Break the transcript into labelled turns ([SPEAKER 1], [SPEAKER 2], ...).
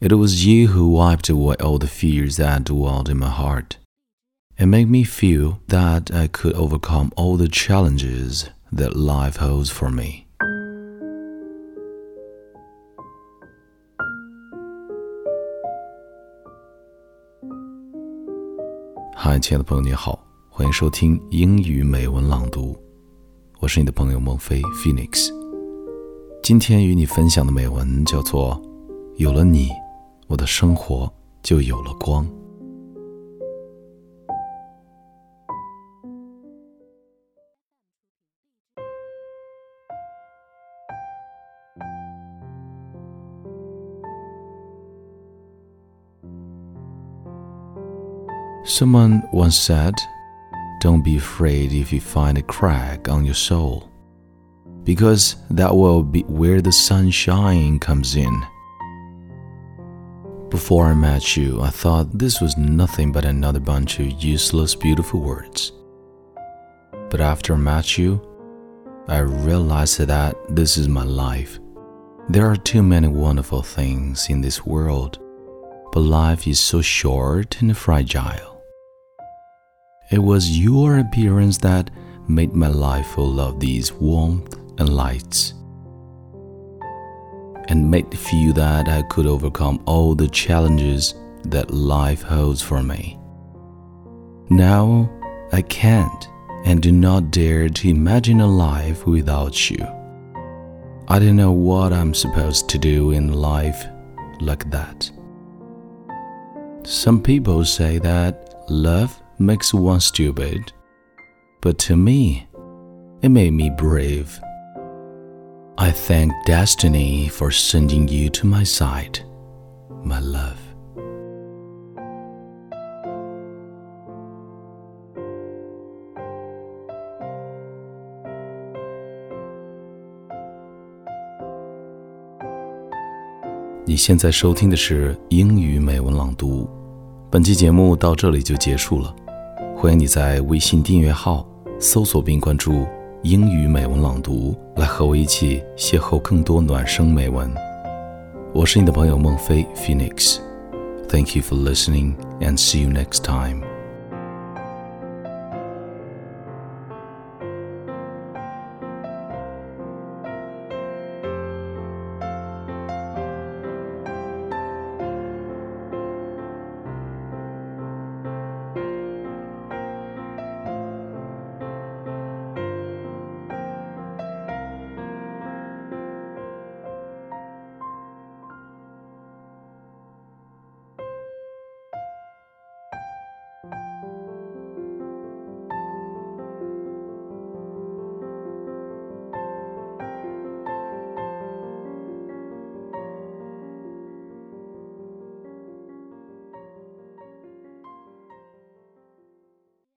[SPEAKER 1] It was you who wiped away all the fears that dwelled in my heart and made me feel that I could overcome all the challenges that life holds for me. Hi, Hi，亲爱的朋友，你好，欢迎收听英语美文朗读，我是你的朋友孟飞 Phoenix。今天与你分享的美文叫做《有了你》。我的生活就有了光。Someone once said, Don't be afraid if you find a crack on your soul, because that will be where the sunshine comes in. Before I met you, I thought this was nothing but another bunch of useless, beautiful words. But after I met you, I realized that this is my life. There are too many wonderful things in this world, but life is so short and fragile. It was your appearance that made my life full of these warmth and lights and made feel that I could overcome all the challenges that life holds for me. Now I can't and do not dare to imagine a life without you. I don't know what I'm supposed to do in life like that. Some people say that love makes one stupid, but to me, it made me brave. I thank destiny for sending you to my side, my love. 你现在收听的是英语美文朗读，本期节目到这里就结束了。欢迎你在微信订阅号搜索并关注英语美文朗读，来和我一起邂逅更多暖声美文。我是你的朋友孟非 Phoenix。Thank you for listening and see you next time.